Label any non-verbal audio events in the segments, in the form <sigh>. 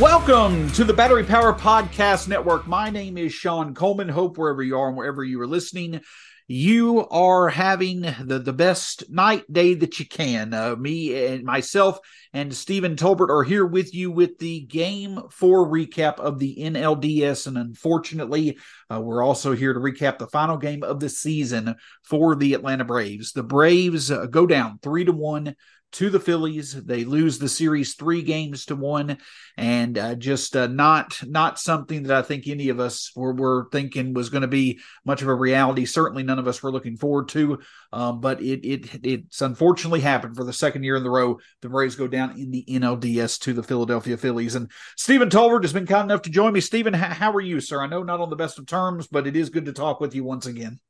Welcome to the Battery Power Podcast Network. My name is Shawn Coleman. Hope wherever you are and wherever you are listening, you are having the, the best night, day that you can. Uh, me and myself and Stephen Tolbert are here with you with the game four recap of the NLDS. And unfortunately, uh, we're also here to recap the final game of the season for the Atlanta Braves. The Braves uh, go down three to one to the Phillies. They lose the series three games to one, and uh, just uh, not not something that I think any of us were, were thinking was going to be much of a reality. Certainly, none of us were looking forward to. Um, but it it it's unfortunately happened for the second year in the row. The Braves go down in the NLDS to the Philadelphia Phillies. And Stephen Tolbert has been kind enough to join me. Stephen, how, how are you, sir? I know not on the best of terms, but it is good to talk with you once again.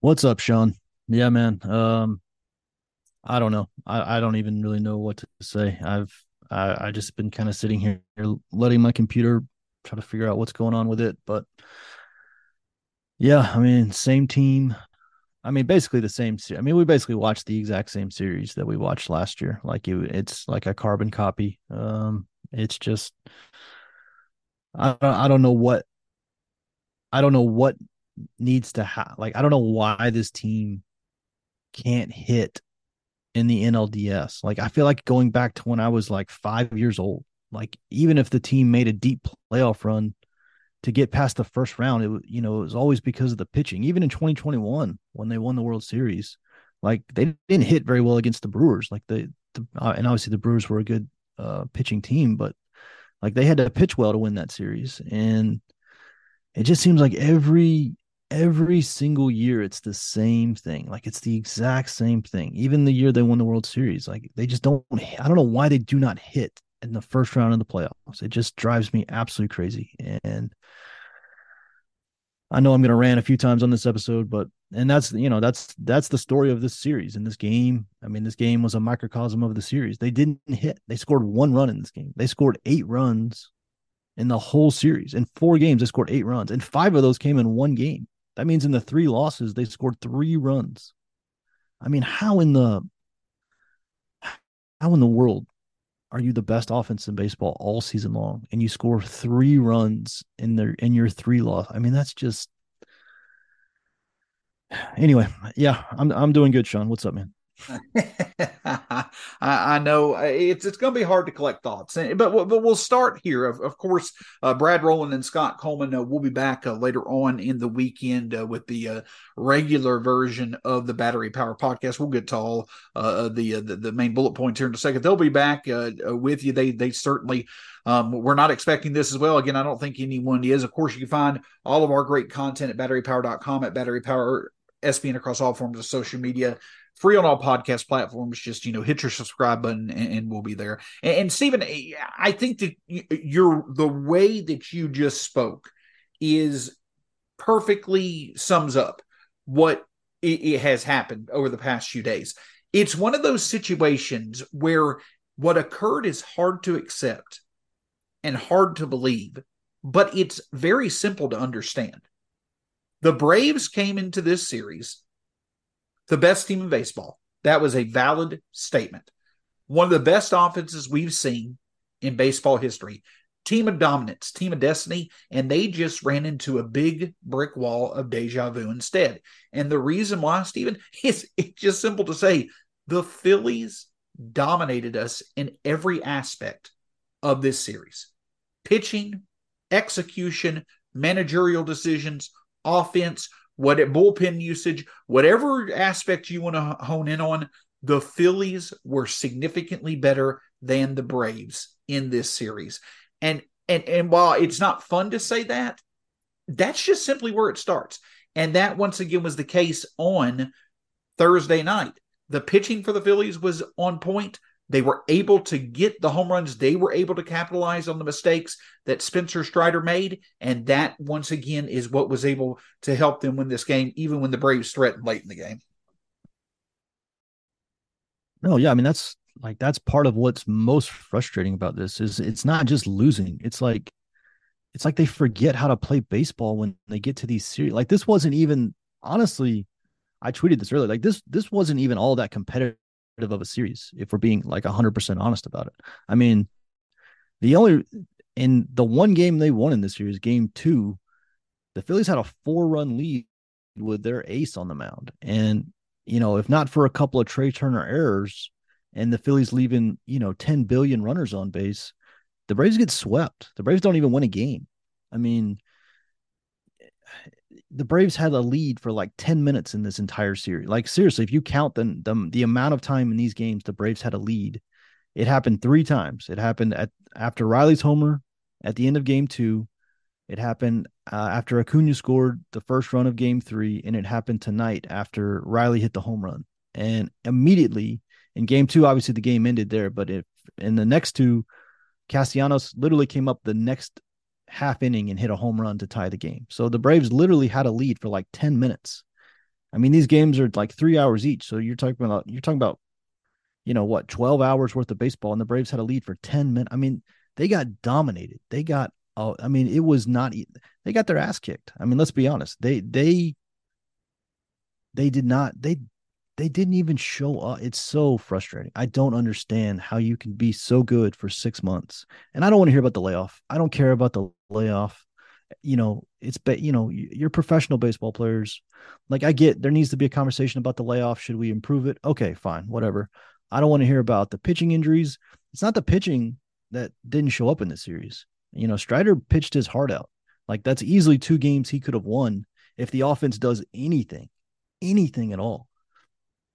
What's up, Shawn? Yeah, man. Um, I don't know. I, I don't even really know what to say. I've I, I just been kind of sitting here letting my computer try to figure out what's going on with it. But yeah, I mean, same team. I mean, basically the same. I mean, we basically watched the exact same series that we watched last year. Like it, it's like a carbon copy. Um, it's just I don't I don't know what I don't know what needs to have. Like I don't know why this team can't hit in the NLDS. Like I feel like going back to when I was like five years old. Like even if the team made a deep playoff run to get past the first round, it you know it was always because of the pitching. Even in 2021 when they won the World Series, like they didn't hit very well against the Brewers. Like the, the uh, and obviously the Brewers were a good uh, pitching team, but like they had to pitch well to win that series. And it just seems like every every single year it's the same thing like it's the exact same thing. Even the year they won the world series like they just don't i don't know why they do not hit in the first round of the playoffs. It just drives me absolutely crazy and i know i'm going to rant a few times on this episode but and that's you know that's that's the story of this series in this game. I mean this game was a microcosm of the series. They didn't hit. They scored one run in this game. They scored eight runs in the whole series. In four games they scored eight runs and five of those came in one game that means in the three losses, they scored three runs. I mean, how in the how in the world are you the best offense in baseball all season long and you score three runs in their in your three loss? I mean, that's just <sighs> anyway, yeah, I'm I'm doing good, Shawn. What's up, man? <laughs> I, I, know uh, it's it's going to be hard to collect thoughts, but but we'll start here. Of, of course, uh, Brad Rowland and Scott Coleman uh, will be back uh, later on in the weekend uh, with the uh, regular version of the Battery Power podcast. We'll get to all the, the, the main bullet points here in a second. They'll be back with you. They they certainly. Um, we're not expecting this as well. Again, I don't think anyone is. Of course, you can find all of our great content at batterypower.com at batterypower SBN across all forms of social media free on all podcast platforms. Just you know, hit your subscribe button and, and we'll be there. And, and Stephen, eh, I think that your the way that you just spoke is perfectly sums up what it, it has happened over the past few days. It's one of those situations where what occurred is hard to accept and hard to believe, but it's very simple to understand. The Braves came into this series the best team in baseball. That was a valid statement. One of the best offenses we've seen in baseball history. Team of dominance, team of destiny, and they just ran into a big brick wall of deja vu instead. And the reason why, Stephen, <laughs> is it's just simple to say the Phillies dominated us in every aspect of this series pitching, execution, managerial decisions, offense, what bullpen usage, whatever aspect you want to hone in on, the Phillies were significantly better than the Braves in this series. And and and while it's not fun to say that, that's just simply where it starts. And that once again was the case on Thursday night. The pitching for the Phillies was on point. They were able to get the home runs. They were able to capitalize on the mistakes that Spencer Strider made. And that, once again, is what was able to help them win this game, even when the Braves threatened late in the game. No, yeah. I mean, that's like, that's part of what's most frustrating about this is it's not just losing. It's like, it's like they forget how to play baseball when they get to these series. Like this wasn't even honestly, I tweeted this earlier. Like this, this wasn't even all that competitive of a series if we're being like 100% honest about it. I mean, the only in the one game they won in this series, game 2, the Phillies had a four-run lead with their ace on the mound. And you know, if not for a couple of Trea Turner errors and the Phillies leaving, you know, 10 billion runners on base, the Braves get swept. The Braves don't even win a game. I mean, the Braves had a lead for like 10 minutes in this entire series. Like seriously, if you count the, the the amount of time in these games the Braves had a lead, it happened 3 times. It happened at after Riley's homer at the end of game 2. It happened uh, after Acuna scored the first run of game 3 and it happened tonight after Riley hit the home run. And immediately in game 2 obviously the game ended there, but if in the next two Castellanos literally came up the next half inning and hit a home run to tie the game. So the Braves literally had a lead for like 10 minutes. I mean, these games are like three hours each. So you're talking about, you're talking about, you know, what, 12 hours worth of baseball, and the Braves had a lead for 10 minutes. I mean, they got dominated. They got, oh, I mean, it was not, they got their ass kicked. I mean, let's be honest. They, they, they did not, they they didn't even show up. It's so frustrating. I don't understand how you can be so good for six months. And I don't want to hear about the layoff. I don't care about the layoff. You know, it's you know, you're professional baseball players. Like I get there needs to be a conversation about the layoff. Should we improve it? Okay, fine, whatever. I don't want to hear about the pitching injuries. It's not the pitching that didn't show up in this series. You know, Strider pitched his heart out. Like that's easily two games he could have won if the offense does anything, anything at all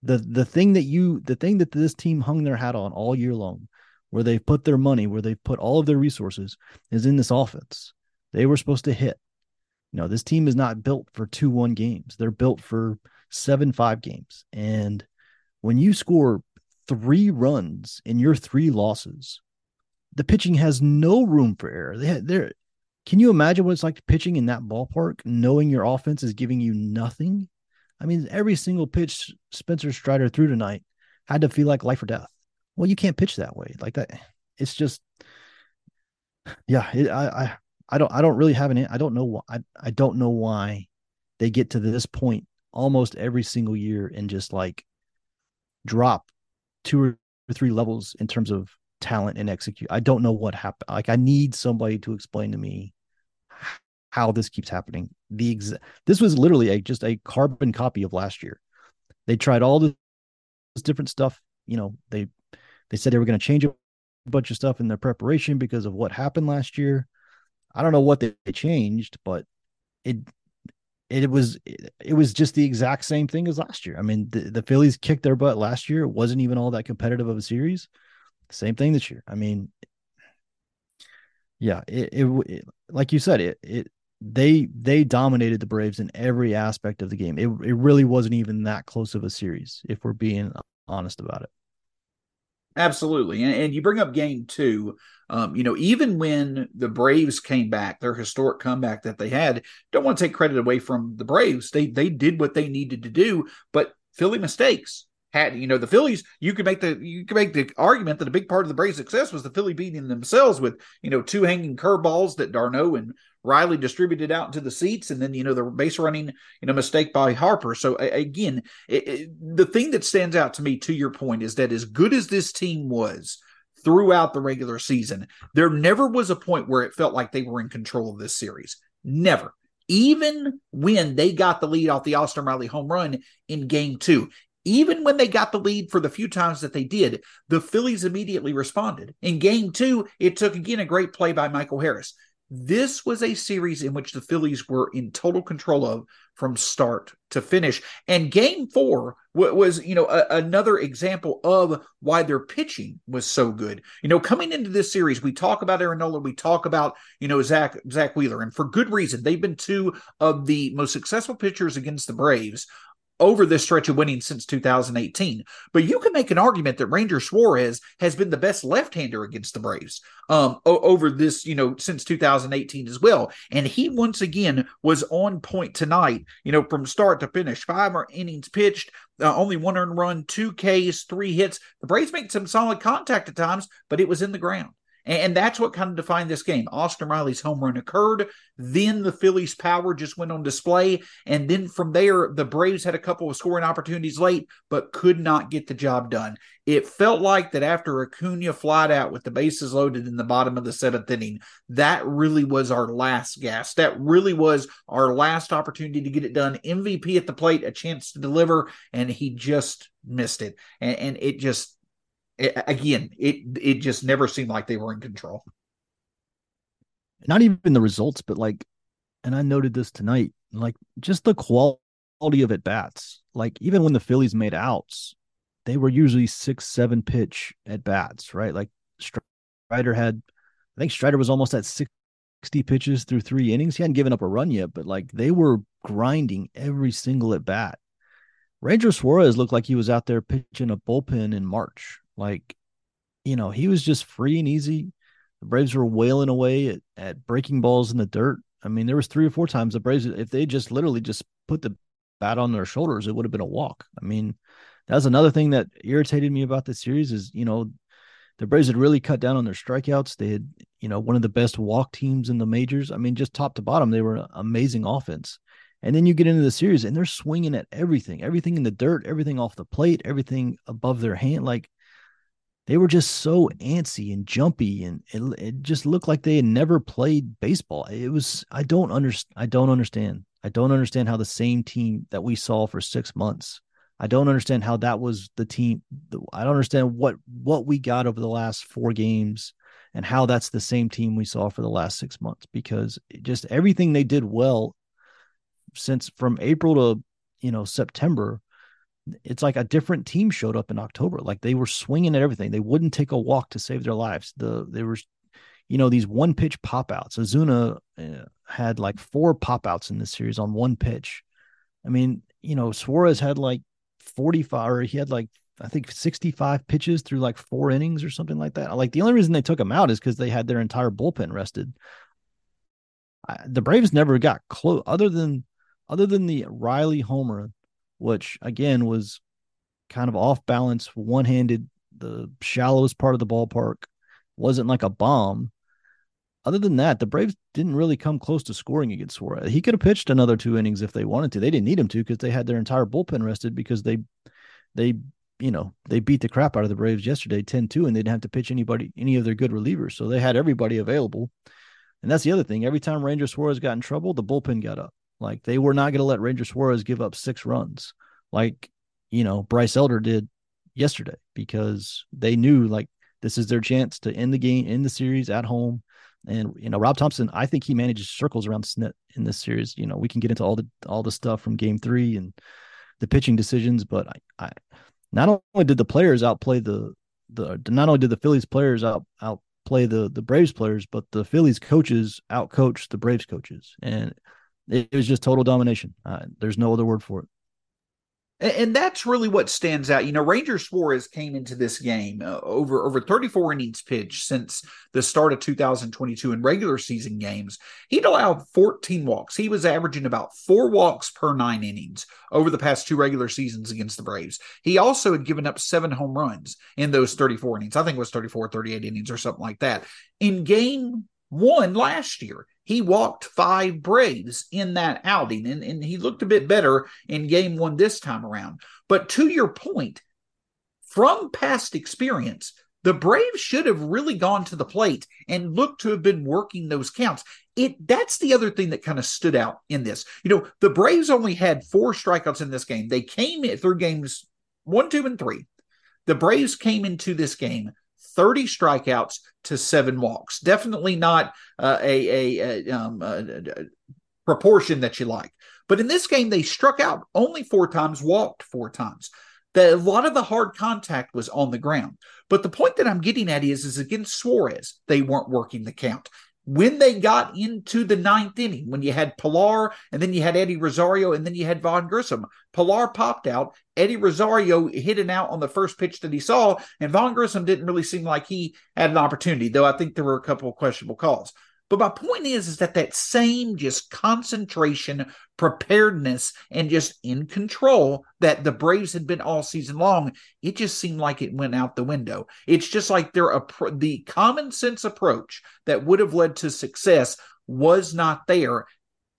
the the thing that you the thing that this team hung their hat on all year long where they've put their money where they've put all of their resources is in this offense. They were supposed to hit. You know this team is not built for 2-1 games. They're built for 7-5 games. And when you score 3 runs in your 3 losses the pitching has no room for error. They they're can you imagine what it's like pitching in that ballpark knowing your offense is giving you nothing I mean, every single pitch Spencer Strider threw tonight had to feel like life or death. Well, you can't pitch that way like that. It's just, yeah. It, I, I, I don't, I don't really have any. I don't know why. I, I don't know why they get to this point almost every single year and just like drop two or three levels in terms of talent and execute. I don't know what happened. Like I need somebody to explain to me how this keeps happening. The ex- this was literally a just a carbon copy of last year. They tried all this different stuff. You know, they they said they were going to change a bunch of stuff in their preparation because of what happened last year. I don't know what they, changed, but it it was it was just the exact same thing as last year. I mean, the, the Phillies kicked their butt last year. It wasn't even all that competitive of a series. Same thing this year. I mean, yeah, it, it, it like you said, it it they they dominated the Braves in every aspect of the game. It it really wasn't even that close of a series, if we're being honest about it. Absolutely, and, and you bring up game two. Um, you know, even when the Braves came back, their historic comeback that they had, don't want to take credit away from the Braves. They they did what they needed to do, but Philly mistakes had you know the Phillies, you could make the you could make the argument that a big part of the Braves' success was the Philly beating themselves with you know two hanging curveballs that d'Arnaud and Riley distributed out into the seats, and then you know the base running you know mistake by Harper. So again, it, it, the thing that stands out to me, to your point, is that as good as this team was throughout the regular season, there never was a point where it felt like they were in control of this series. Never. Even when they got the lead off the Austin Riley home run in game two, even when they got the lead for the few times that they did, the Phillies immediately responded. In game two, it took again a great play by Michael Harris. This was a series in which the Phillies were in total control of from start to finish. And game four was, you know, a, another example of why their pitching was so good. You know, coming into this series, we talk about Aaron Nola, we talk about, you know, Zack, Zack Wheeler, and for good reason. They've been two of the most successful pitchers against the Braves over this stretch of winning since 2018. But you can make an argument that Ranger Suarez has been the best left-hander against the Braves um, o- over this, you know, since 2018 as well. And he once again was on point tonight, you know, from start to finish. Five innings pitched, uh, only one earned run, two Ks, three hits. The Braves made some solid contact at times, but it was in the ground. And that's what kind of defined this game. Austin Riley's home run occurred. Then the Phillies' power just went on display. And then from there, the Braves had a couple of scoring opportunities late, but could not get the job done. It felt like that after Acuna flied out with the bases loaded in the bottom of the seventh inning, that really was our last gas. That really was our last opportunity to get it done. MVP at the plate, a chance to deliver, and he just missed it. And, and it just it, again, it it just never seemed like they were in control. Not even the results, but like, and I noted this tonight, like just the quality of at bats. Like even when the Phillies made outs, they were usually six, seven pitch at bats, right? Like Strider had, I think Strider was almost at 60 pitches through three innings. He hadn't given up a run yet, but like they were grinding every single at bat. Ranger Suarez looked like he was out there pitching a bullpen in March, like, you know, he was just free and easy. The Braves were wailing away at, at breaking balls in the dirt. I mean, there was three or four times the Braves, if they just literally just put the bat on their shoulders, it would have been a walk. I mean, that's another thing that irritated me about the series is, you know, the Braves had really cut down on their strikeouts. They had, you know, one of the best walk teams in the majors. I mean, just top to bottom, they were amazing offense. And then you get into the series and they're swinging at everything, everything in the dirt, everything off the plate, everything above their hand. Like they were just so antsy and jumpy and it, it just looked like they had never played baseball it was i don't understand i don't understand i don't understand how the same team that we saw for six months i don't understand how that was the team i don't understand what what we got over the last four games and how that's the same team we saw for the last six months because just everything they did well since from april to you know september it's like a different team showed up in October. Like they were swinging at everything. They wouldn't take a walk to save their lives. The there was, you know, these one pitch pop outs. Ozuna uh, had like four pop outs in this series on one pitch. I mean, you know, Suarez had like 45 or he had like I think 65 pitches through like four innings or something like that. Like the only reason they took him out is because they had their entire bullpen rested. I, the Braves never got close other than other than the Riley homer which again was kind of off balance, one handed, the shallowest part of the ballpark, wasn't like a bomb. Other than that, the Braves didn't really come close to scoring against Suarez. He could have pitched another two innings if they wanted to. They didn't need him to because they had their entire bullpen rested because they they you know they beat the crap out of the Braves yesterday 10-2 and they didn't have to pitch anybody any of their good relievers. So they had everybody available. And that's the other thing. Every time Ranger Suarez got in trouble, the bullpen got up. Like they were not going to let Ranger Suarez give up six runs, like you know Bryce Elder did yesterday, because they knew like this is their chance to end the game end the series at home. And you know Rob Thomson, I think he manages circles around Snit in this series. You know we can get into all the all the stuff from Game Three and the pitching decisions, but I, I not only did the players outplay the the not only did the Phillies players out outplay the the Braves players, but the Phillies coaches outcoached the Braves coaches, and it, was just total domination. Uh, there's no other word for it. And that's really what stands out. You know, Ranger Suarez came into this game uh, over over 34 innings pitched since the start of 2022 in regular season games. He'd allowed 14 walks. He was averaging about four walks per nine innings over the past two regular seasons against the Braves. He also had given up seven home runs in those 34 innings. I think it was 34, 38 innings or something like that. In game one last year, he walked five Braves in that outing, and, and he looked a bit better in game one this time around. But to your point, from past experience, the Braves should have really gone to the plate and looked to have been working those counts. It that's the other thing that kind of stood out in this. You know, the Braves only had four strikeouts in this game. They came through games one, two, and three. The Braves came into this game 30 strikeouts to seven walks. Definitely not uh, a, a, a, um, a, proportion that you like. But in this game, they struck out only four times, walked four times. The, a lot of the hard contact was on the ground. But the point that I'm getting at is, is against Suarez, they weren't working the count. When they got into the ninth inning, when you had Pilar and then you had Eddie Rosario and then you had Vaughn Grissom, Pilar popped out. Eddie Rosario hit an out on the first pitch that he saw, and Vaughn Grissom didn't really seem like he had an opportunity, though I think there were a couple of questionable calls. But my point is, is that that same just concentration, preparedness, and just in control that the Braves had been all season long, it just seemed like it went out the window. It's just like their the common sense approach that would have led to success was not there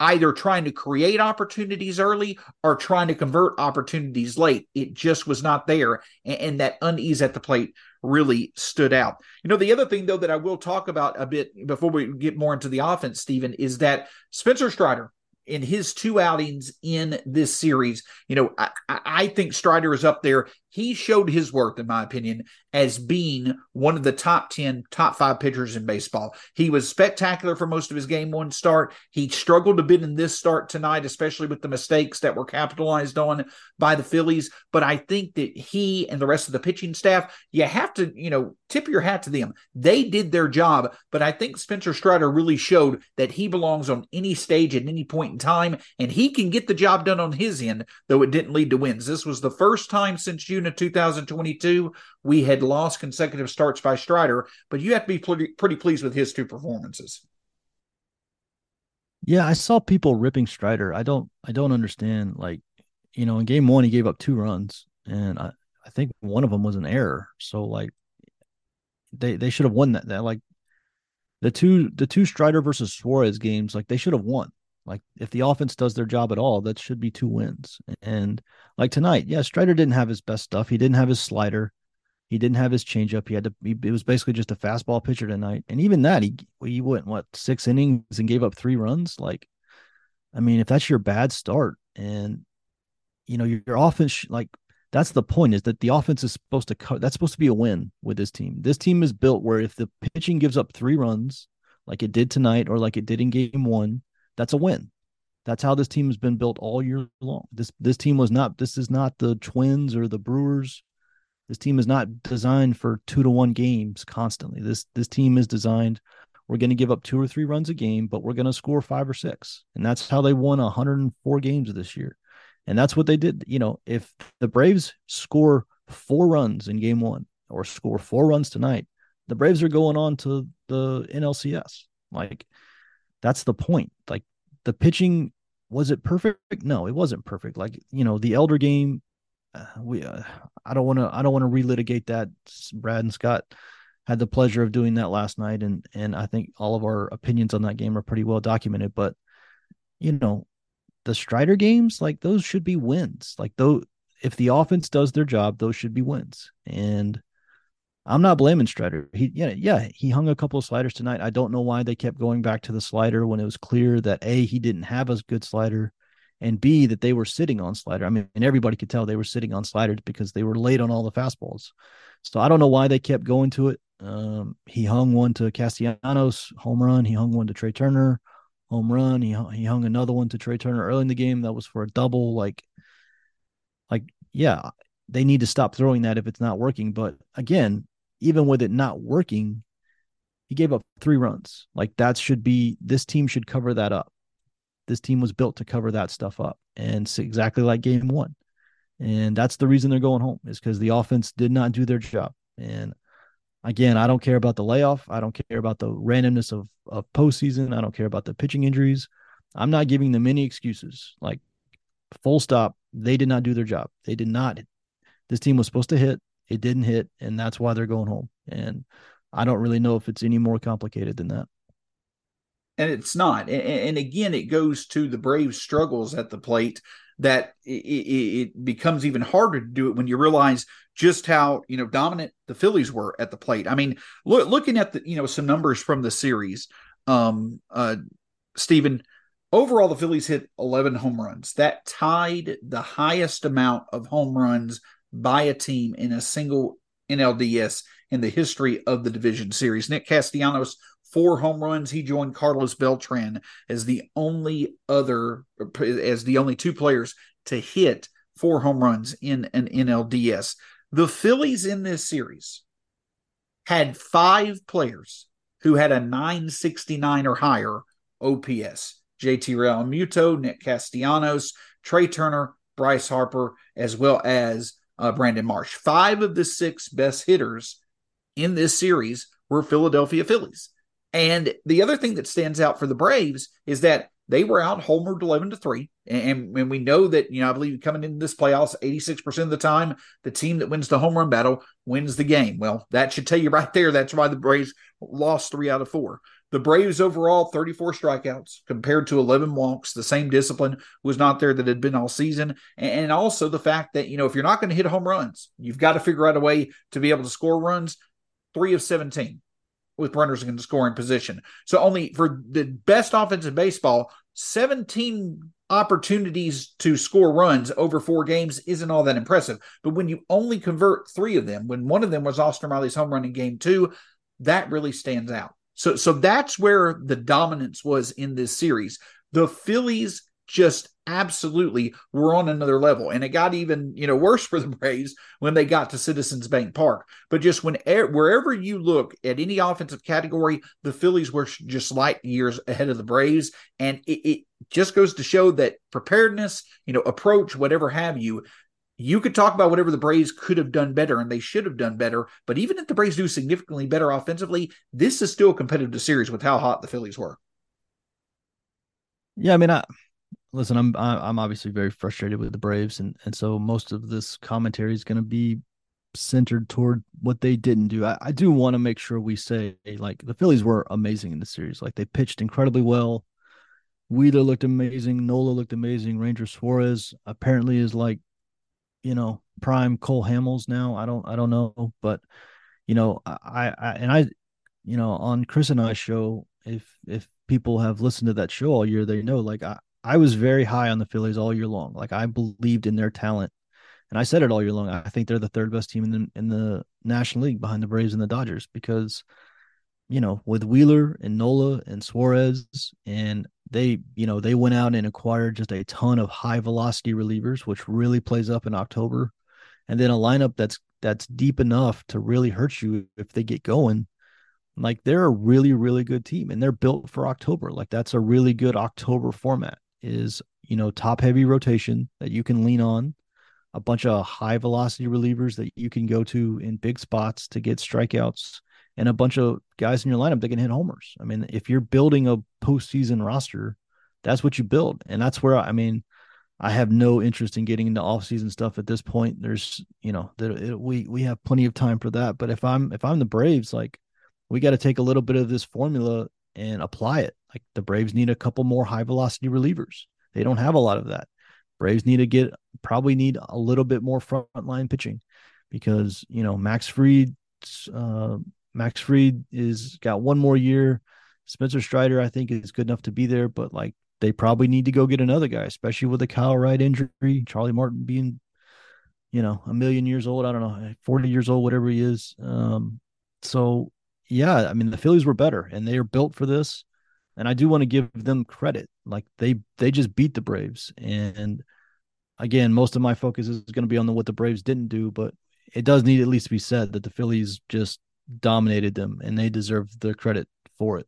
either trying to create opportunities early or trying to convert opportunities late. It just was not there. And, and, that unease at the plate really stood out. You know, the other thing, though, that I will talk about a bit before we get more into the offense, Stephen, is that Spencer Strider in his two outings in this series, you know, I, I think Strider is up there. He showed his worth, in my opinion, as being one of the top 10, top five pitchers in baseball. He was spectacular for most of his game one start. He struggled a bit in this start tonight, especially with the mistakes that were capitalized on by the Phillies. But I think that he and the rest of the pitching staff, you have to, you know, tip your hat to them. They did their job. But I think Spencer Strider really showed that he belongs on any stage at any point in time, and he can get the job done on his end, though it didn't lead to wins. This was the first time since June of 2022 we had lost consecutive starts by Strider, but you have to be pretty, pretty pleased with his two performances. Yeah, I saw people ripping Strider. I don't I don't understand like you know, in game 1 he gave up two runs and I I think one of them was an error. So like they they should have won that. That like the two the two Strider versus Suarez games, like they should have won. Like if the offense does their job at all, that should be two wins. And like tonight, yeah, Strider didn't have his best stuff. He didn't have his slider. He didn't have his changeup. He had to. He, it was basically just a fastball pitcher tonight. And even that, he he went what six innings and gave up three runs. Like, I mean, if that's your bad start, and you know your, your offense, like that's the point is that the offense is supposed to. Co- that's supposed to be a win with this team. This team is built where if the pitching gives up three runs, like it did tonight, or like it did in game one, that's a win. That's how this team has been built all year long. This this team was not this is not the Twins or the Brewers. This team is not designed for 2 to 1 games constantly. This this team is designed we're going to give up 2 or 3 runs a game, but we're going to score 5 or 6. And that's how they won 104 games this year. And that's what they did, you know, if the Braves score 4 runs in game 1 or score 4 runs tonight, the Braves are going on to the NLCS. Like that's the point. Like the pitching was it perfect? No, it wasn't perfect. Like, you know, the elder game uh, we uh, I don't want to I don't want to relitigate that. Brad and Scott had the pleasure of doing that last night and and I think all of our opinions on that game are pretty well documented, but you know, the Strider games like those should be wins. Like though if the offense does their job, those should be wins. And I'm not blaming Strider. He yeah, yeah, he hung a couple of sliders tonight. I don't know why they kept going back to the slider when it was clear that A, he didn't have a good slider, and B, that they were sitting on slider. I mean, and everybody could tell they were sitting on sliders because they were late on all the fastballs. So I don't know why they kept going to it. Um, he hung one to Castellanos, home run. He hung one to Trea Turner, home run. He he hung another one to Trea Turner early in the game. That was for a double. Like, like yeah, they need to stop throwing that if it's not working. But again, even with it not working, he gave up three runs. Like that should be this team should cover that up. This team was built to cover that stuff up. And it's exactly like game one. And that's the reason they're going home is because the offense did not do their job. And again, I don't care about the layoff. I don't care about the randomness of, of postseason. I don't care about the pitching injuries. I'm not giving them any excuses. Like full stop, they did not do their job. They did not. This team was supposed to hit. It didn't hit, and that's why they're going home. And I don't really know if it's any more complicated than that. And it's not. And, again, it goes to the Braves' struggles at the plate that it, it, becomes even harder to do it when you realize just how you know dominant the Phillies were at the plate. I mean, look, looking at the you know some numbers from the series, um, uh, Stephen. Overall, the Phillies hit 11 home runs. That tied the highest amount of home runs by a team in a single NLDS in the history of the division series. Nick Castellanos, four home runs. He joined Carlos Beltran as the only other, as the only two players to hit four home runs in an NLDS. The Phillies in this series had five players who had a 969 or higher OPS. JT Realmuto, Nick Castellanos, Trea Turner, Bryce Harper, as well as uh, Brandon Marsh. Five of the six best hitters in this series were Philadelphia Phillies. And the other thing that stands out for the Braves is that they were out homered 11 to 3 and, and we know that you know i believe coming into this playoffs 86% of the time the team that wins the home run battle wins the game well that should tell you right there that's why the braves lost three out of four the braves overall 34 strikeouts compared to 11 walks the same discipline was not there that had been all season and also the fact that you know if you're not going to hit home runs you've got to figure out a way to be able to score runs three of 17 with runners in the scoring position. So only for the best offense in baseball, 17 opportunities to score runs over four games isn't all that impressive. But when you only convert three of them, when one of them was Austin Riley's home run in game two, that really stands out. So so that's where the dominance was in this series. The Phillies just absolutely were on another level. And it got even, you know, worse for the Braves when they got to Citizens Bank Park. But just when wherever you look at any offensive category, the Phillies were just light years ahead of the Braves. And it, it just goes to show that preparedness, you know, approach, whatever have you, you could talk about whatever the Braves could have done better and they should have done better. But even if the Braves do significantly better offensively, this is still a competitive series with how hot the Phillies were. Yeah, I mean, I listen, I'm I'm obviously very frustrated with the Braves, and and so most of this commentary is going to be centered toward what they didn't do. I, I do want to make sure we say like the Phillies were amazing in the series. Like they pitched incredibly well. Wheeler looked amazing. Nola looked amazing. Ranger Suarez apparently is like, you know, prime Cole Hamels now. I don't I don't know, but you know, I, I and I, you know, on Chris and I show, if if people have listened to that show all year, they know like I, I was very high on the Phillies all year long. Like I believed in their talent, and I said it all year long. I think they're the third best team in the in the National League behind the Braves and the Dodgers because, you know, with Wheeler and Nola and Suarez, and they, you know, they went out and acquired just a ton of high velocity relievers, which really plays up in October, and then a lineup that's that's deep enough to really hurt you if they get going. Like they're a really, really good team and they're built for October. Like that's a really good October format is you know top heavy rotation that you can lean on a bunch of high velocity relievers that you can go to in big spots to get strikeouts and a bunch of guys in your lineup that can hit homers. I mean, if you're building a postseason roster, that's what you build. And that's where I mean, I have no interest in getting into offseason stuff at this point. There's, you know, it, we we have plenty of time for that. But if I'm if I'm the Braves, like we got to take a little bit of this formula and apply it. Like the Braves need a couple more high velocity relievers. They don't have a lot of that. Braves need to get probably need a little bit more front line pitching because you know Max Fried, uh, Max Fried is got one more year. Spencer Strider, I think, is good enough to be there, but like they probably need to go get another guy, especially with the Kyle Wright injury, Charlie Morton being, you know, a million years old. I don't know, forty years old, whatever he is. Um, so yeah, I mean the Phillies were better and they are built for this. And I do want to give them credit. Like they they just beat the Braves. And again, most of my focus is going to be on the, what the Braves didn't do, but it does need at least to be said that the Phillies just dominated them and they deserve the credit for it.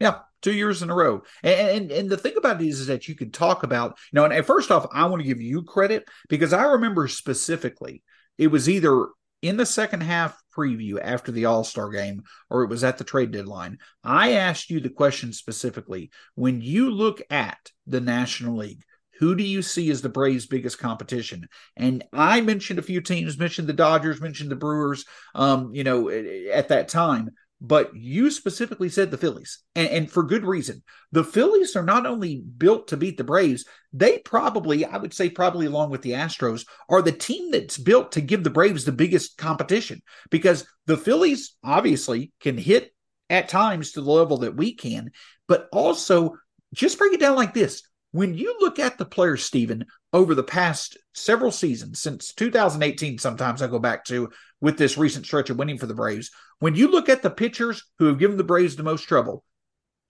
Yeah, two years in a row. And, and, and the thing about it is, is that you can talk about, you know, and, and first off, I want to give you credit because I remember specifically it was either in the second half preview after the All Star game, or it was at the trade deadline, I asked you the question specifically when you look at the National League, who do you see as the Braves' biggest competition? And I mentioned a few teams, mentioned the Dodgers, mentioned the Brewers, um, you know, at that time but you specifically said the Phillies, and, and, for good reason. The Phillies are not only built to beat the Braves, they probably, I would say, probably along with the Astros, are the team that's built to give the Braves the biggest competition because the Phillies obviously can hit at times to the level that we can, but also just break it down like this. When you look at the players, Stephen, over the past several seasons, since 2018, sometimes I go back to with this recent stretch of winning for the Braves, when you look at the pitchers who have given the Braves the most trouble,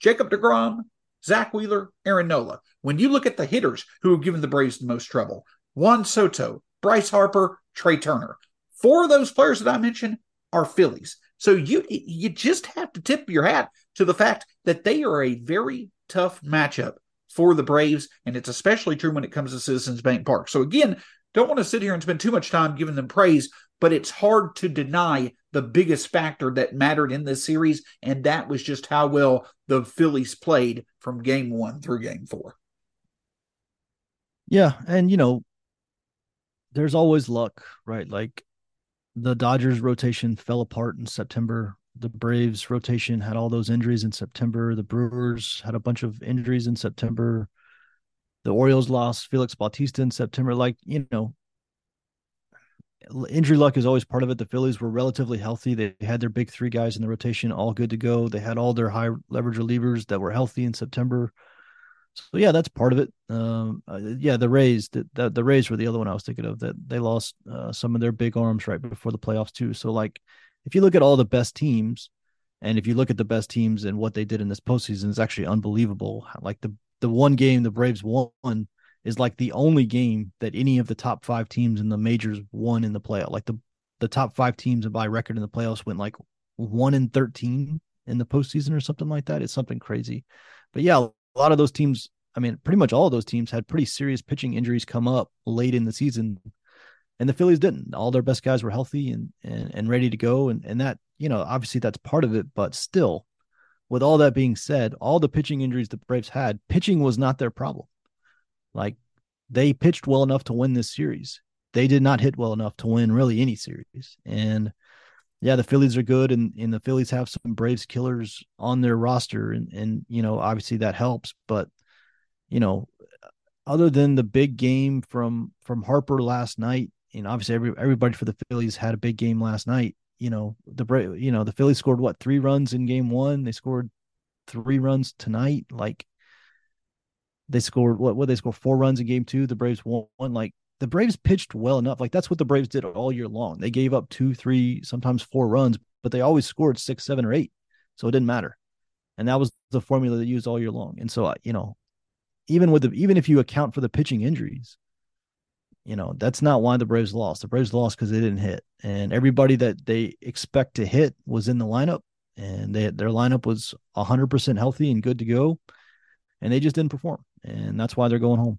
Jacob deGrom, Zack Wheeler, Aaron Nola. When you look at the hitters who have given the Braves the most trouble, Juan Soto, Bryce Harper, Trea Turner. Four of those players that I mentioned are Phillies. So you you just have to tip your hat to the fact that they are a very tough matchup for the Braves, and it's especially true when it comes to Citizens Bank Park. So again, don't want to sit here and spend too much time giving them praise, but it's hard to deny the biggest factor that mattered in this series, and that was just how well the Phillies played from game one through game four. Yeah, and you know, there's always luck, right? Like the Dodgers rotation fell apart in September. The Braves rotation had all those injuries in September. The Brewers had a bunch of injuries in September. The Orioles lost Felix Bautista in September. Like, you know, injury luck is always part of it. The Phillies were relatively healthy. They had their big three guys in the rotation all good to go. They had all their high leverage relievers that were healthy in September. So yeah, that's part of it. Um, uh, yeah, the Rays, the, the, the Rays were the other one I was thinking of that they lost uh, some of their big arms right before the playoffs too. So like, if you look at all the best teams, and if you look at the best teams and what they did in this postseason, it's actually unbelievable. Like the the one game the Braves won is like the only game that any of the top five teams in the majors won in the playoff. Like the the top five teams by record in the playoffs went like one in thirteen in the postseason or something like that. It's something crazy. But yeah, a lot of those teams, I mean, pretty much all of those teams had pretty serious pitching injuries come up late in the season. And the Phillies didn't. All their best guys were healthy and and, and ready to go. And and that, you know, obviously that's part of it, but still, with all that being said, all the pitching injuries the Braves had, pitching was not their problem. Like they pitched well enough to win this series. They did not hit well enough to win really any series. And yeah, the Phillies are good, and, and the Phillies have some Braves killers on their roster, and and you know obviously that helps. But you know, other than the big game from from Harper last night, and obviously every everybody for the Phillies had a big game last night. You know the you know the Phillies scored what three runs in game one. They scored three runs tonight. Like they scored what? What they scored four runs in game two. The Braves won, won. Like the Braves pitched well enough. Like that's what the Braves did all year long. They gave up two, three, sometimes four runs, but they always scored six, seven, or eight. So it didn't matter. And that was the formula they used all year long. And so, uh, you know, even with the, even if you account for the pitching injuries, you know, that's not why the Braves lost. The Braves lost because they didn't hit. And everybody that they expect to hit was in the lineup. And they, their lineup was 100% healthy and good to go. And they just didn't perform. And that's why they're going home.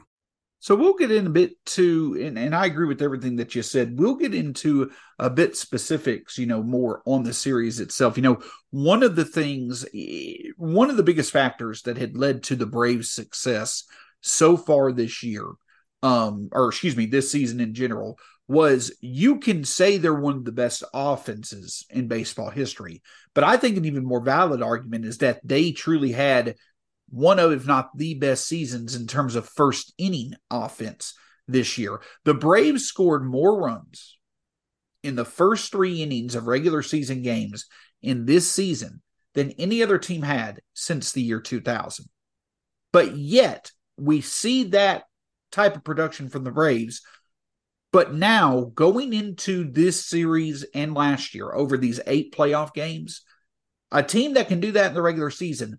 So we'll get in a bit to, and, and I agree with everything that you said. We'll get into a bit specifics, you know, more on the series itself. You know, one of the things, one of the biggest factors that had led to the Braves' success so far this year, um, or excuse me, this season in general, was you can say they're one of the best offenses in baseball history, but I think an even more valid argument is that they truly had one of, if not the best seasons in terms of first inning offense this year. The Braves scored more runs in the first three innings of regular season games in this season than any other team had since the year 2000. But yet, we see that type of production from the Braves. But now, going into this series and last year over these eight playoff games, a team that can do that in the regular season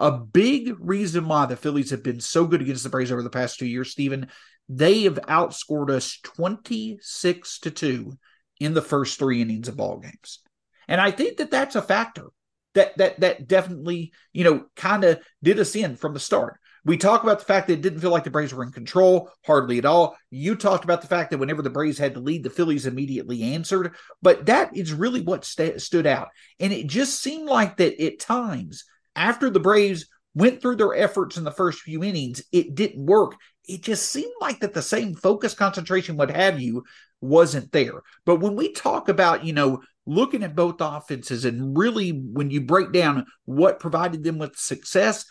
a big reason why the Phillies have been so good against the Braves over the past two years, Stephen, they have outscored us 26 to 2 in the first three innings of ball games. And I think that that's a factor that that that definitely, you know, kind of did us in from the start. We talk about the fact that it didn't feel like the Braves were in control, hardly at all. You talked about the fact that whenever the Braves had to lead, the Phillies immediately answered. But that is really what st- stood out. And it just seemed like that at times, after the Braves went through their efforts in the first few innings, it didn't work. It just seemed like that the same focus, concentration, what have you, wasn't there. But when we talk about, you know, looking at both offenses and really when you break down what provided them with success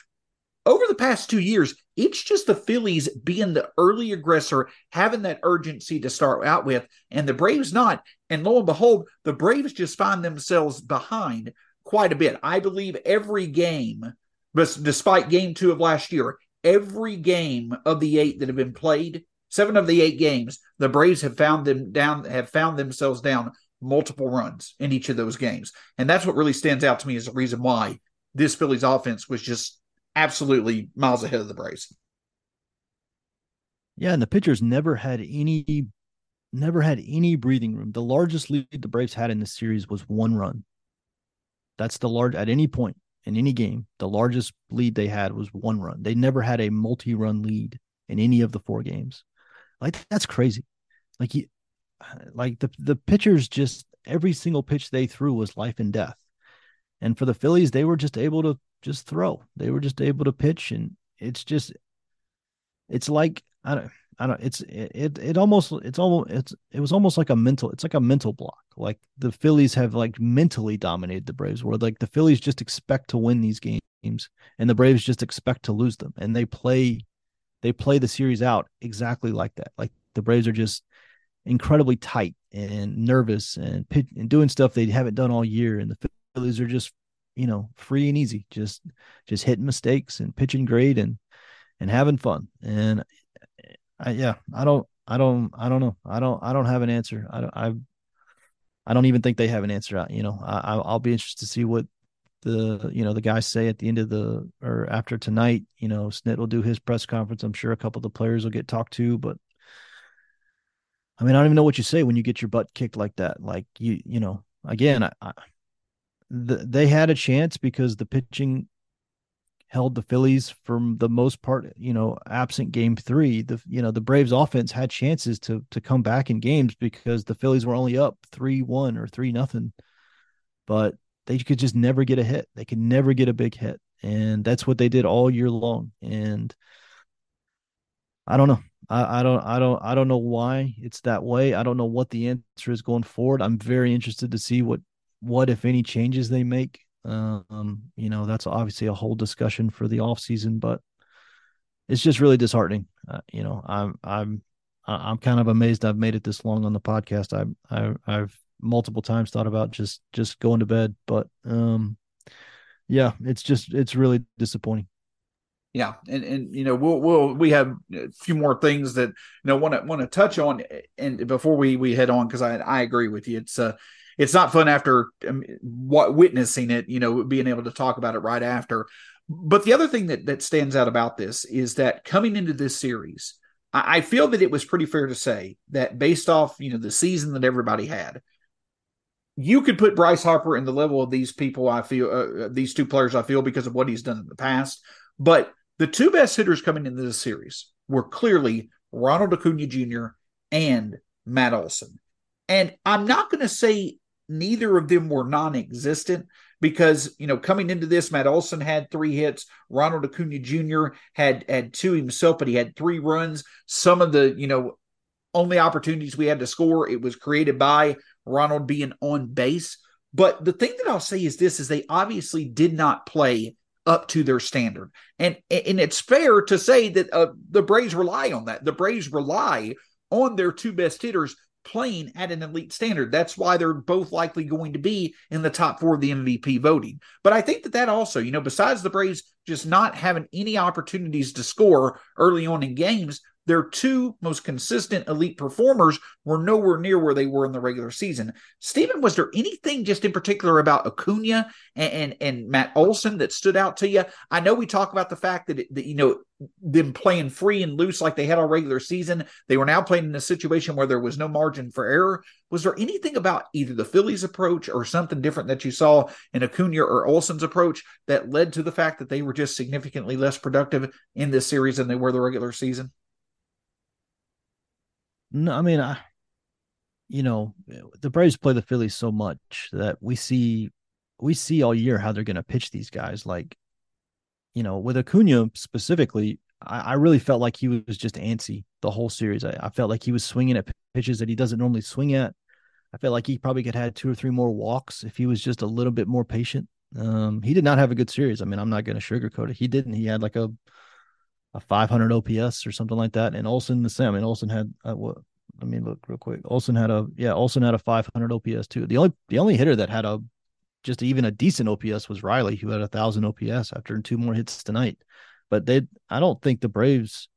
over the past two years, it's just the Phillies being the early aggressor, having that urgency to start out with, and the Braves not. And lo and behold, the Braves just find themselves behind quite a bit. I believe every game, despite game two of last year, every game of the eight that have been played, seven of the eight games, the Braves have found them down, have found themselves down multiple runs in each of those games. And that's what really stands out to me as the reason why this Phillies offense was just absolutely miles ahead of the Braves. Yeah, and the pitchers never had any never had any breathing room. The largest lead the Braves had in the series was one run. That's the large at any point in any game. The largest lead they had was one run. They never had a multi-run lead in any of the four games. Like that's crazy. Like you, like the the pitchers just every single pitch they threw was life and death. And for the Phillies, they were just able to just throw. They were just able to pitch, and it's just it's like I don't I don't it's it it almost it's almost it's it was almost like a mental it's like a mental block. Like the Phillies have like mentally dominated the Braves, where like the Phillies just expect to win these games, and the Braves just expect to lose them, and they play they play the series out exactly like that. Like the Braves are just incredibly tight and nervous and and doing stuff they haven't done all year. And the Phillies are just, you know, free and easy, just just hitting mistakes and pitching great and and having fun. And I, yeah, I don't, I don't, I don't know. I don't, I don't have an answer. I don't, I, I don't even think they have an answer. You know, I, I'll be interested to see what the you know the guys say at the end of the or after tonight you know snit will do his press conference i'm sure a couple of the players will get talked to but I mean, I don't even know what you say when you get your butt kicked like that. Like you, you know, again, I, I, the, they had a chance because the pitching held the Phillies for the most part. You know, absent Game Three, the you know the Braves offense had chances to to come back in games because the Phillies were only up three one or three nothing, but they could just never get a hit. They could never get a big hit, and that's what they did all year long. And I don't know. I, I don't I don't I don't know why it's that way. I don't know what the answer is going forward. I'm very interested to see what what if any changes they make. Um, you know, that's obviously a whole discussion for the off season, but it's just really disheartening. Uh, you know, I'm I'm I'm kind of amazed I've made it this long on the podcast. I I I've multiple times thought about just just going to bed, but um yeah, it's just it's really disappointing. Yeah, and and you know we'll we'll we have a few more things that you know want to want to touch on, and before we we head on because I I agree with you. It's uh it's not fun after witnessing it, you know, being able to talk about it right after. But the other thing that that stands out about this is that coming into this series, I, I feel that it was pretty fair to say that based off you know the season that everybody had, you could put Bryce Harper in the level of these people. I feel uh, uh these two players. I feel because of what he's done in the past, but the two best hitters coming into this series were clearly Ronald Acuna Jr. and Matt Olson. And I'm not going to say neither of them were non existent because, you know, coming into this, Matt Olson had three hits. Ronald Acuna Jr. had, had two himself, but he had three runs. Some of the, you know, only opportunities we had to score, it was created by Ronald being on base. But the thing that I'll say is this is they obviously did not play up to their standard. And and it's fair to say that uh, the Braves rely on that. The Braves rely on their two best hitters playing at an elite standard. That's why they're both likely going to be in the top four of the MVP voting. But I think that that also, you know, besides the Braves just not having any opportunities to score early on in games, their two most consistent elite performers were nowhere near where they were in the regular season. Stephen, was there anything just in particular about Acuna and, and, and Matt Olson that stood out to you? I know we talk about the fact that, that you know them playing free and loose like they had all regular season. They were now playing in a situation where there was no margin for error. Was there anything about either the Phillies' approach or something different that you saw in Acuna or Olson's approach that led to the fact that they were just significantly less productive in this series than they were the regular season? No, I mean, I, you know, the Braves play the Phillies so much that we see, we see all year how they're going to pitch these guys. Like, you know, with Acuna specifically, I, I, really felt like he was just antsy the whole series. I, I, felt like he was swinging at pitches that he doesn't normally swing at. I felt like he probably could have had two or three more walks if he was just a little bit more patient. Um, he did not have a good series. I mean, I'm not going to sugarcoat it. He didn't. He had like a a 500 OPS or something like that. And Olson the same. I mean, Olson had uh, what? Let me look real quick. Olson had a yeah. Olson had a 500 OPS too. The only the only hitter that had a just even a decent OPS was Riley, who had a thousand OPS after two more hits tonight. But they, I don't think the Braves.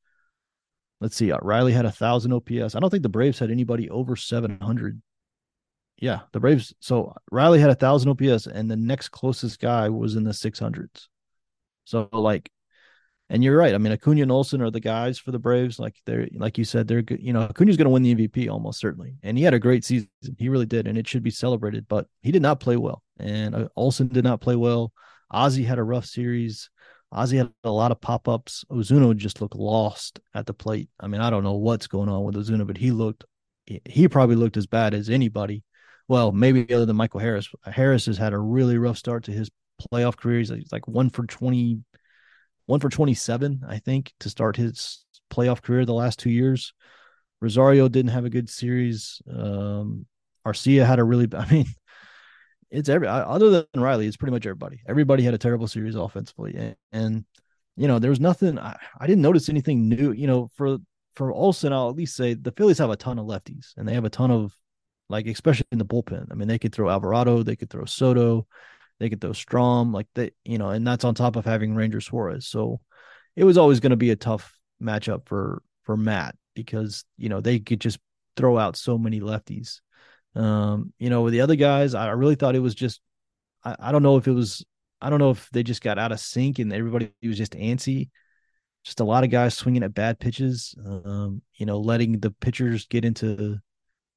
Let's see, uh, Riley had a thousand OPS. I don't think the Braves had anybody over 700. Yeah, the Braves. So Riley had a thousand OPS, and the next closest guy was in the 600s. So like and you're right. I mean, Acuna and Olson are the guys for the Braves. Like they're, like you said, they're good. You know, Acuna's going to win the MVP almost certainly, and he had a great season. He really did, and it should be celebrated. But he did not play well, and uh, Olson did not play well. Ozzy had a rough series. Ozzy had a lot of pop ups. Ozuna just looked lost at the plate. I mean, I don't know what's going on with Ozuna, but he looked, he probably looked as bad as anybody. Well, maybe other than Michael Harris. Harris has had a really rough start to his playoff career. He's like one for 20 one for 27, I think, to start his playoff career the last two years. Rosario didn't have a good series. Um, Arcia had a really, <laughs> I mean, it's every other than Riley, it's pretty much everybody. Everybody had a terrible series offensively, and, and you know there was nothing. I, I, didn't notice anything new. You know, for for Olson, I'll at least say the Phillies have a ton of lefties, and they have a ton of like, especially in the bullpen. I mean, they could throw Alvarado, they could throw Soto, they could throw Strahm, like they, you know, and that's on top of having Ranger Suarez. So it was always going to be a tough matchup for for Matt because you know they could just throw out so many lefties. Um, you know, with the other guys, I really thought it was just I, I don't know if it was I don't know if they just got out of sync and everybody was just antsy. Just a lot of guys swinging at bad pitches. Um, you know, letting the pitchers get into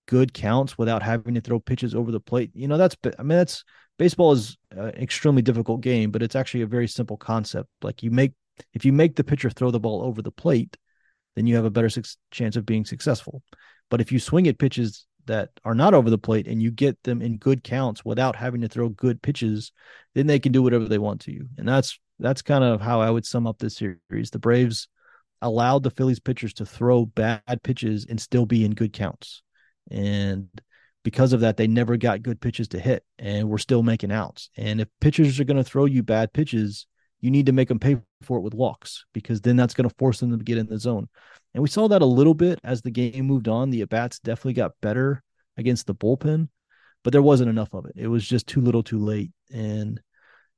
good counts without having to throw pitches over the plate. You know, that's I mean that's baseball is an extremely difficult game, but it's actually a very simple concept. Like you make if you make the pitcher throw the ball over the plate, then you have a better su- chance of being successful. But if you swing at pitches that are not over the plate and you get them in good counts without having to throw good pitches, then they can do whatever they want to you. And that's that's kind of how I would sum up this series. The Braves allowed the Phillies pitchers to throw bad pitches and still be in good counts. And because of that, they never got good pitches to hit, and we're still making outs. And if pitchers are going to throw you bad pitches, you need to make them pay for it with walks because then that's going to force them to get in the zone. And we saw that a little bit as the game moved on. The at bats definitely got better against the bullpen, but there wasn't enough of it. It was just too little, too late. And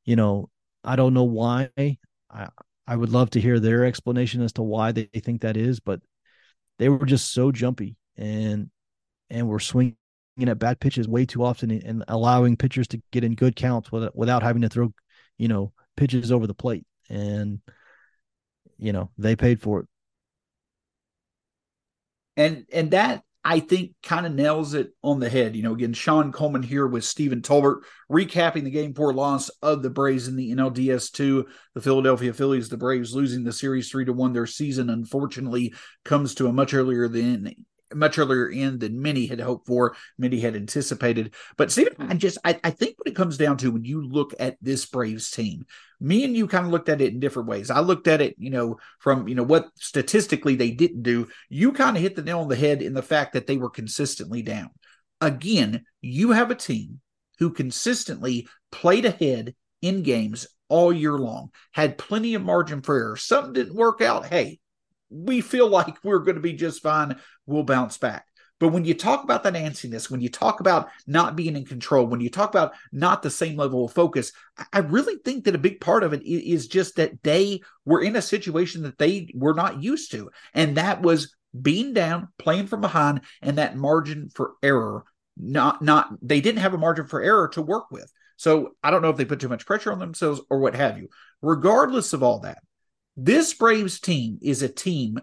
you know, I don't know why. I I would love to hear their explanation as to why they think that is, but they were just so jumpy and and were swinging at bad pitches way too often and allowing pitchers to get in good counts without, without having to throw, you know, pitches over the plate. And, you know, they paid for it. And, and that I think kind of nails it on the head. You know, again, Shawn Coleman here with Stephen Tolbert recapping the game four loss of the Braves in the NLDS to the Philadelphia Phillies. The Braves losing the series three to one. Their season, unfortunately, comes to a much earlier than much earlier in than many had hoped for, many had anticipated. But Stephen, hmm. I just I, I think what it comes down to when you look at this Braves team, me and you kind of looked at it in different ways. I looked at it, you know, from you know what statistically they didn't do. You kind of hit the nail on the head in the fact that they were consistently down. Again, you have a team who consistently played ahead in games all year long, had plenty of margin for error. Something didn't work out. Hey, we feel like we're going to be just fine. We'll bounce back. But when you talk about that antsiness, when you talk about not being in control, when you talk about not the same level of focus, I really think that a big part of it is just that they were in a situation that they were not used to. And that was being down, playing from behind, and that margin for error. Not, not, they didn't have a margin for error to work with. So I don't know if they put too much pressure on themselves or what have you. Regardless of all that, this Braves team is a team,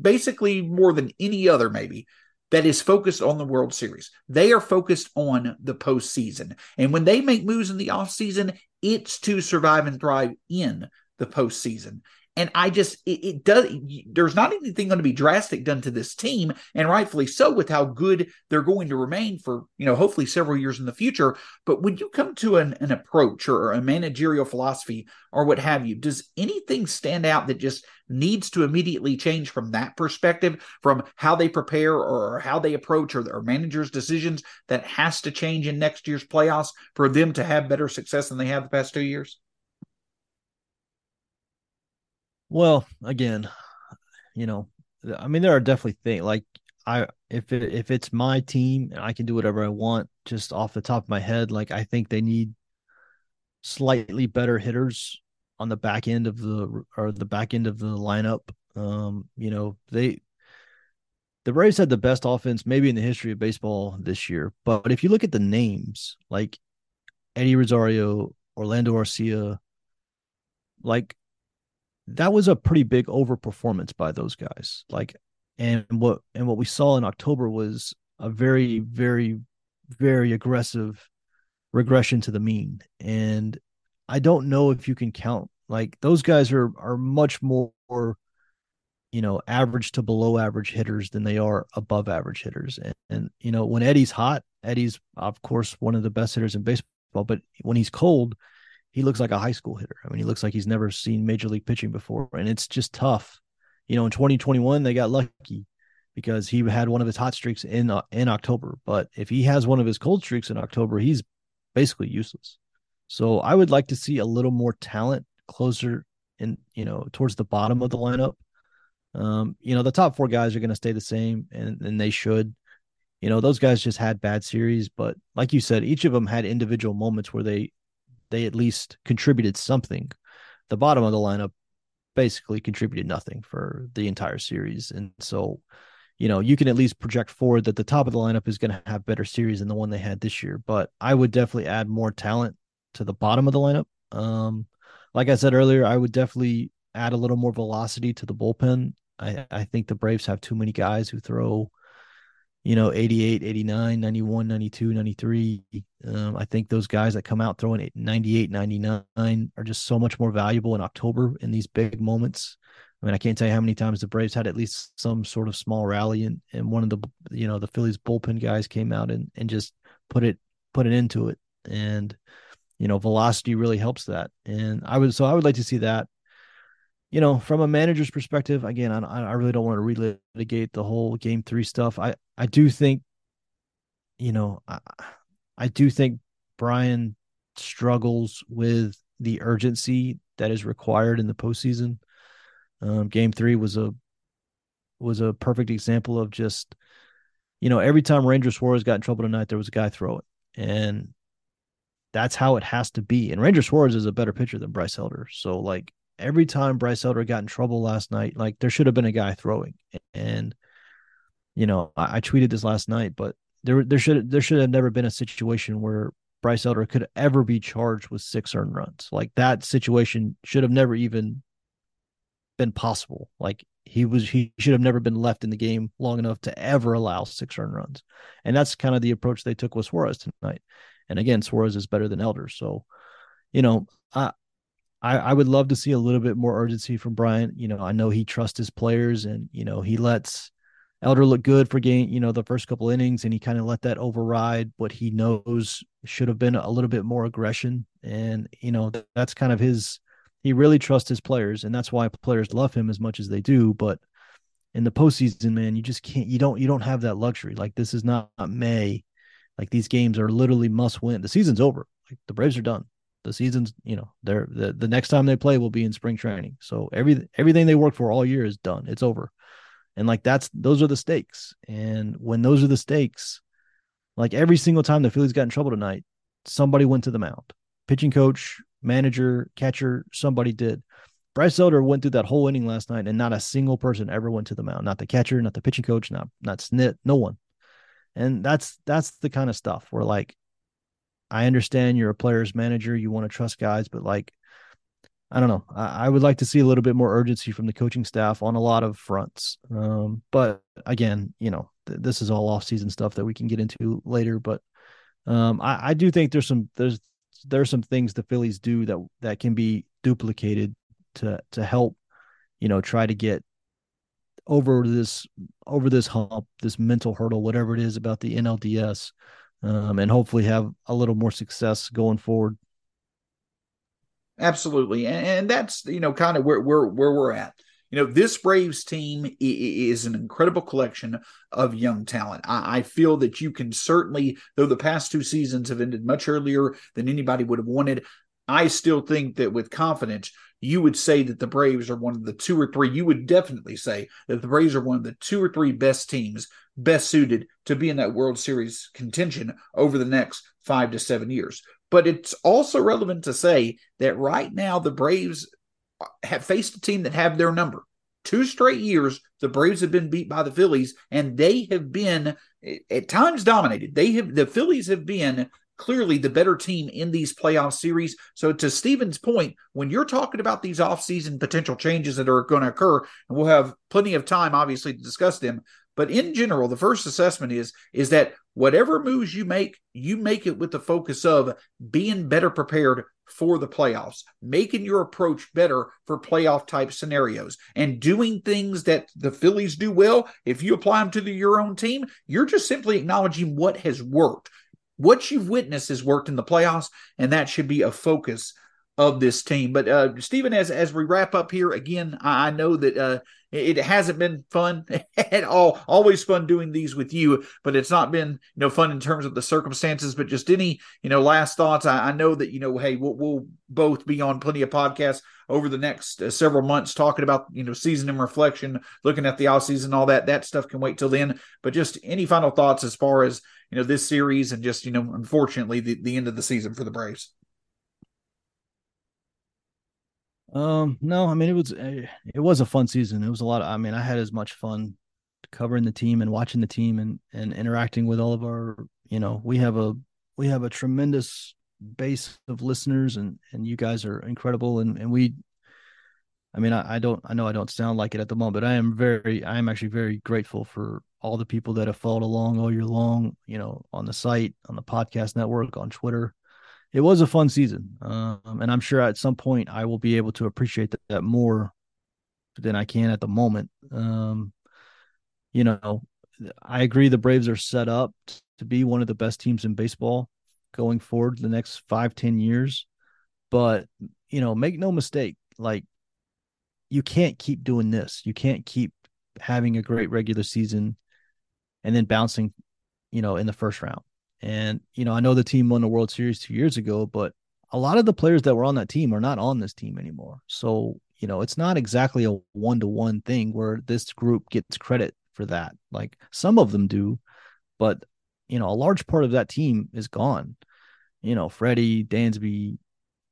basically more than any other, maybe, that is focused on the World Series. They are focused on the postseason. And when they make moves in the offseason, it's to survive and thrive in the postseason. And I just, it, it, does, there's not anything going to be drastic done to this team, and rightfully so with how good they're going to remain for, you know, hopefully several years in the future. But when you come to an, an approach or a managerial philosophy or what have you, does anything stand out that just needs to immediately change from that perspective, from how they prepare or how they approach or, or managers' decisions that has to change in next year's playoffs for them to have better success than they have the past two years? Well, again, you know, I mean, there are definitely things like I if it, if it's my team and I can do whatever I want just off the top of my head, like I think they need slightly better hitters on the back end of the or the back end of the lineup. Um, you know, they the Braves had the best offense maybe in the history of baseball this year. But if you look at the names like Eddie Rosario, Orlando Arcia, like that was a pretty big overperformance by those guys. Like, and what and what we saw in October was a very, very, very aggressive regression to the mean. And I don't know if you can count like those guys are are much more, you know, average to below average hitters than they are above average hitters. And, and you know, when Eddie's hot, Eddie's of course one of the best hitters in baseball. But when he's cold, he looks like a high school hitter. I mean, he looks like he's never seen major league pitching before, and it's just tough. You know, in 2021 they got lucky because he had one of his hot streaks in uh, in October, but if he has one of his cold streaks in October, he's basically useless. So I would like to see a little more talent closer in, you know, towards the bottom of the lineup. Um, you know, the top four guys are going to stay the same and, and they should. You know, those guys just had bad series, but like you said, each of them had individual moments where they they at least contributed something. The bottom of the lineup basically contributed nothing for the entire series. And so, you know, you can at least project forward that the top of the lineup is going to have better series than the one they had this year. But I would definitely add more talent to the bottom of the lineup. Um, like I said earlier, I would definitely add a little more velocity to the bullpen. I, I think the Braves have too many guys who throw you know 88 89 91 92 93 um, i think those guys that come out throwing 98 99 are just so much more valuable in october in these big moments. I mean i can't tell you how many times the braves had at least some sort of small rally and, and one of the you know the phillies bullpen guys came out and, and just put it put it into it. And you know velocity really helps that. And i would so i would like to see that. You know, from a manager's perspective, again, I, I really don't want to relitigate the whole game three stuff. I, I do think, you know, I, I do think Brian struggles with the urgency that is required in the postseason. Um, game three was a was a perfect example of just, you know, every time Ranger Suarez got in trouble tonight, there was a guy throw it, and that's how it has to be. And Ranger Suarez is a better pitcher than Bryce Elder, so like every time Bryce Elder got in trouble last night, like there should have been a guy throwing. And you know, I, I tweeted this last night, but there there should there should have never been a situation where Bryce Elder could ever be charged with six earned runs. Like that situation should have never even been possible. Like he was he should have never been left in the game long enough to ever allow six earned runs. And that's kind of the approach they took with Suarez tonight. And again, Suarez is better than Elder. So, you know, I I, I would love to see a little bit more urgency from Brian. You know, I know he trusts his players and, you know, he lets Elder looked good for game, you know, the first couple innings, and he kind of let that override what he knows should have been a little bit more aggression. And, you know, that's kind of his, he really trusts his players, and that's why players love him as much as they do. But in the postseason, man, you just can't, you don't, you don't have that luxury. Like, this is not May. Like, these games are literally must win. The season's over. Like, the Braves are done the season's you know they're the, the next time they play will be in spring training so every everything they worked for all year is done it's over And like that's those are the stakes. And when those are the stakes, like every single time the Phillies got in trouble tonight, somebody went to the mound. Pitching coach, manager, catcher, somebody did. Bryce Elder went through that whole inning last night, and not a single person ever went to the mound. Not the catcher, not the pitching coach, not not Snit, no one. And that's that's the kind of stuff where like I understand you're a player's manager, you want to trust guys, but like I don't know. I, would like to see a little bit more urgency from the coaching staff on a lot of fronts. Um, but again, you know, th- this is all off season stuff that we can get into later. But um, I, I do think there's some there's there's some things the Phillies do that that can be duplicated to to help, you know, try to get over this over this hump, this mental hurdle, whatever it is about the NLDS, um, and hopefully have a little more success going forward. Absolutely, and, and that's you know kind of where where where we're at. You know, this Braves team is an incredible collection of young talent. I, I feel that you can certainly, though the past two seasons have ended much earlier than anybody would have wanted, I still think that with confidence, you would say that the Braves are one of the two or three. You would definitely say that the Braves are one of the two or three best teams, best suited to be in that World Series contention over the next five to seven years. But it's also relevant to say that right now the Braves uh, have faced a team that have their number. Two straight years, the Braves have been beat by the Phillies, and they have been at times dominated. They have the Phillies have been clearly the better team in these playoff series. So to Stephen's point, when you're talking about these offseason potential changes that are going to occur, and we'll have plenty of time obviously to discuss them, but in general, the first assessment is is that whatever moves you make, you make it with the focus of being better prepared for the playoffs, making your approach better for playoff type scenarios, and doing things that the Phillies do well. If you apply them to the, your own team, you're just simply acknowledging what has worked. What you've witnessed has worked in the playoffs, and that should be a focus of this team. But uh, Stephen, as as we wrap up here again, I, I know that uh, it, hasn't been fun <laughs> at all. Always fun doing these with you, but it's not been you know fun in terms of the circumstances. But just any you know last thoughts. I, I know that you know hey we'll, we'll, both be on plenty of podcasts over the next uh, several months talking about you know season and reflection, looking at the off season, all that. That stuff can wait till then. But just any final thoughts as far as you know this series and just you know unfortunately the, the end of the season for the Braves. Um, no, I mean it was eh, it was a fun season. It was a lot. Of, I mean, I had as much fun covering the team and watching the team and and interacting with all of our. You know, we have a we have a tremendous base of listeners, and and you guys are incredible. And and we, I mean, I, I don't I know I don't sound like it at the moment, but I am very I am actually very grateful for all the people that have followed along all year long. You know, on the site, on the podcast network, on Twitter it was a fun season, um, and I'm sure at some point I will be able to appreciate that, that more than I can at the moment. Um, you know, I agree the Braves are set up to be one of the best teams in baseball going forward the next five, ten years. But, you know, make no mistake, like you can't keep doing this. You can't keep having a great regular season and then bouncing, you know, in the first round. And, you know, I know the team won the World Series two years ago, but a lot of the players that were on that team are not on this team anymore. So, you know, it's not exactly a one to one thing where this group gets credit for that. Like some of them do, but, you know, a large part of that team is gone. You know, Freddie, Dansby,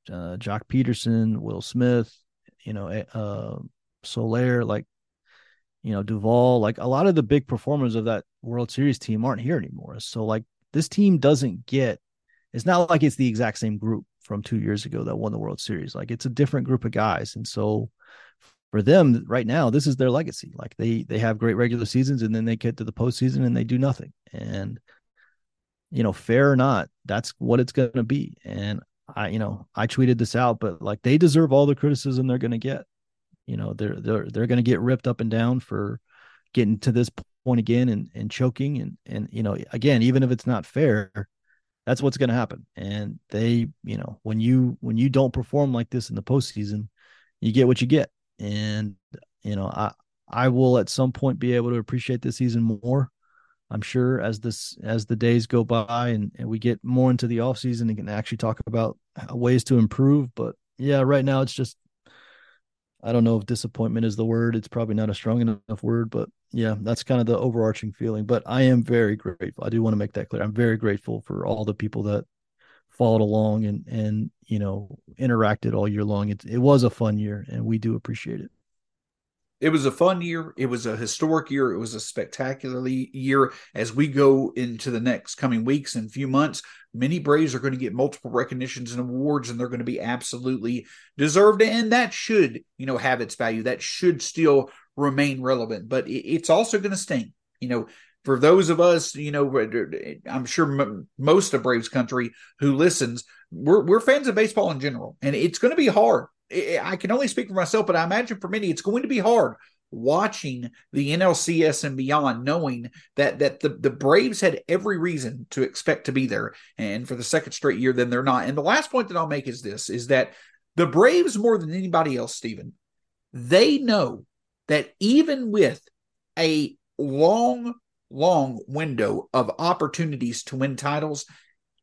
uh, Joc Pederson, Will Smith, you know, eh, uh, Soler, like, you know, Duvall, like a lot of the big performers of that World Series team aren't here anymore. So, like, this team doesn't get it's not like it's the exact same group from two years ago that won the World Series. Like it's a different group of guys. And so for them right now, this is their legacy. Like they they have great regular seasons and then they get to the postseason and they do nothing. And you know, fair or not, that's what it's gonna be. And I, you know, I tweeted this out, but like they deserve all the criticism they're gonna get. You know, they're they're they're gonna get ripped up and down for getting to this point again and, and choking and and you know again even if it's not fair that's what's going to happen. And they you know when you when you don't perform like this in the postseason you get what you get. And you know i i will at some point be able to appreciate this season more. I'm sure as this as the days go by and, and we get more into the off season and can actually talk about ways to improve. But yeah right now it's just I don't know if disappointment is the word. It's probably not a strong enough word, but yeah, that's kind of the overarching feeling. But I am very grateful. I do want to make that clear. I'm very grateful for all the people that followed along and and you know interacted all year long. It it was a fun year, and we do appreciate it. It was a fun year. It was a historic year. It was a spectacular year. As we go into the next coming weeks and few months, many Braves are going to get multiple recognitions and awards, and they're going to be absolutely deserved. And that should, you know, have its value. That should still remain relevant. But it's also going to sting. You know, for those of us, you know, I'm sure m- most of Braves country who listens, we're we're fans of baseball in general, and it's going to be hard I can only speak for myself, but I imagine for many it's going to be hard watching the NLCS and beyond, knowing that that the, the Braves had every reason to expect to be there. And for the second straight year, then they're not. And the last point that I'll make is this is that the Braves, more than anybody else, Stephen, they know that even with a long, long window of opportunities to win titles,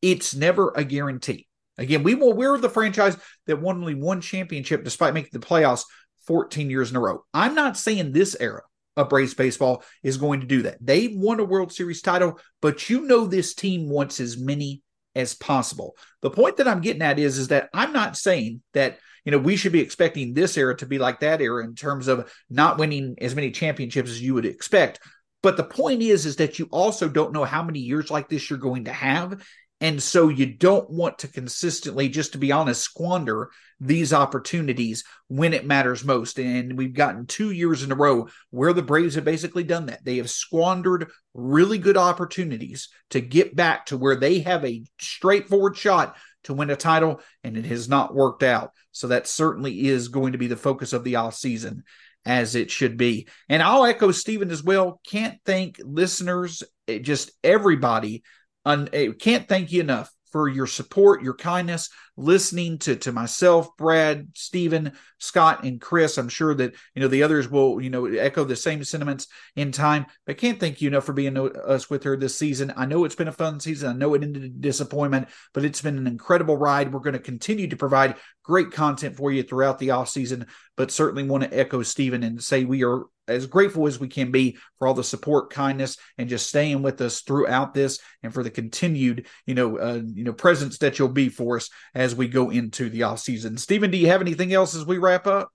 it's never a guarantee. Again, we will we're the franchise that won only one championship despite making the playoffs 14 years in a row. I'm not saying this era of Braves baseball is going to do that. They've won a World Series title, but you know this team wants as many as possible. The point that I'm getting at is, is that I'm not saying that you know we should be expecting this era to be like that era in terms of not winning as many championships as you would expect. But the point is, is that you also don't know how many years like this you're going to have, and so you don't want to consistently, just to be honest, squander these opportunities when it matters most. And we've gotten two years in a row where the Braves have basically done that. They have squandered really good opportunities to get back to where they have a straightforward shot to win a title, and it has not worked out. So that certainly is going to be the focus of the off season as it should be. And I'll echo Stephen as well. Can't thank listeners, eh, just everybody un, eh, can't thank you enough for your support, your kindness, listening to to myself, Brad, Stephen, Scott, and Chris. I'm sure that you know the others will you know echo the same sentiments in time. But I can't thank you enough for being with us with her this season. I know it's been a fun season. I know it ended in disappointment, but it's been an incredible ride. We're going to continue to provide great content for you throughout the off season. But certainly want to echo Stephen and say we are as grateful as we can be for all the support, kindness, and just staying with us throughout this, and for the continued, you know, uh, you know, presence that you'll be for us as we go into the off season. Stephen, do you have anything else as we wrap up?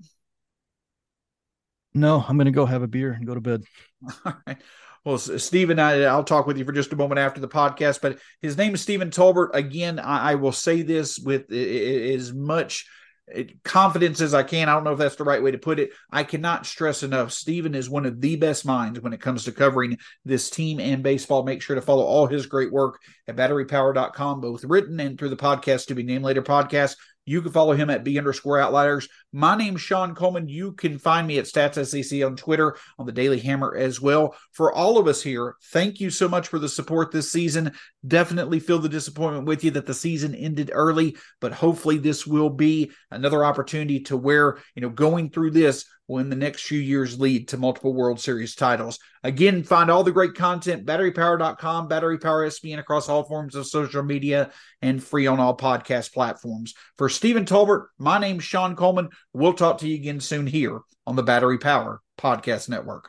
No, I'm going to go have a beer and go to bed. <laughs> All right. Well, Stephen, I, will talk with you for just a moment after the podcast, but his name is Stephen Tolbert. Again, I, I will say this with as much confidence as I can. I don't know if that's the right way to put it. I cannot stress enough. Stephen is one of the best minds when it comes to covering this team and baseball. Make sure to follow all his great work at batterypower.com, both written and through the podcast to be named later podcast. You can follow him at B underscore outliers. My name's Shawn Coleman. You can find me at StatsSEC on Twitter, on the Daily Hammer as well. For all of us here, thank you so much for the support this season. Definitely feel the disappointment with you that the season ended early, but hopefully this will be another opportunity to where, you know, going through this, will in the next few years lead to multiple World Series titles. Again, find all the great content, batterypower.com, Battery Power SBN across all forms of social media and free on all podcast platforms. For Stephen Tolbert, my name's Shawn Coleman. We'll talk to you again soon here on the Battery Power Podcast Network.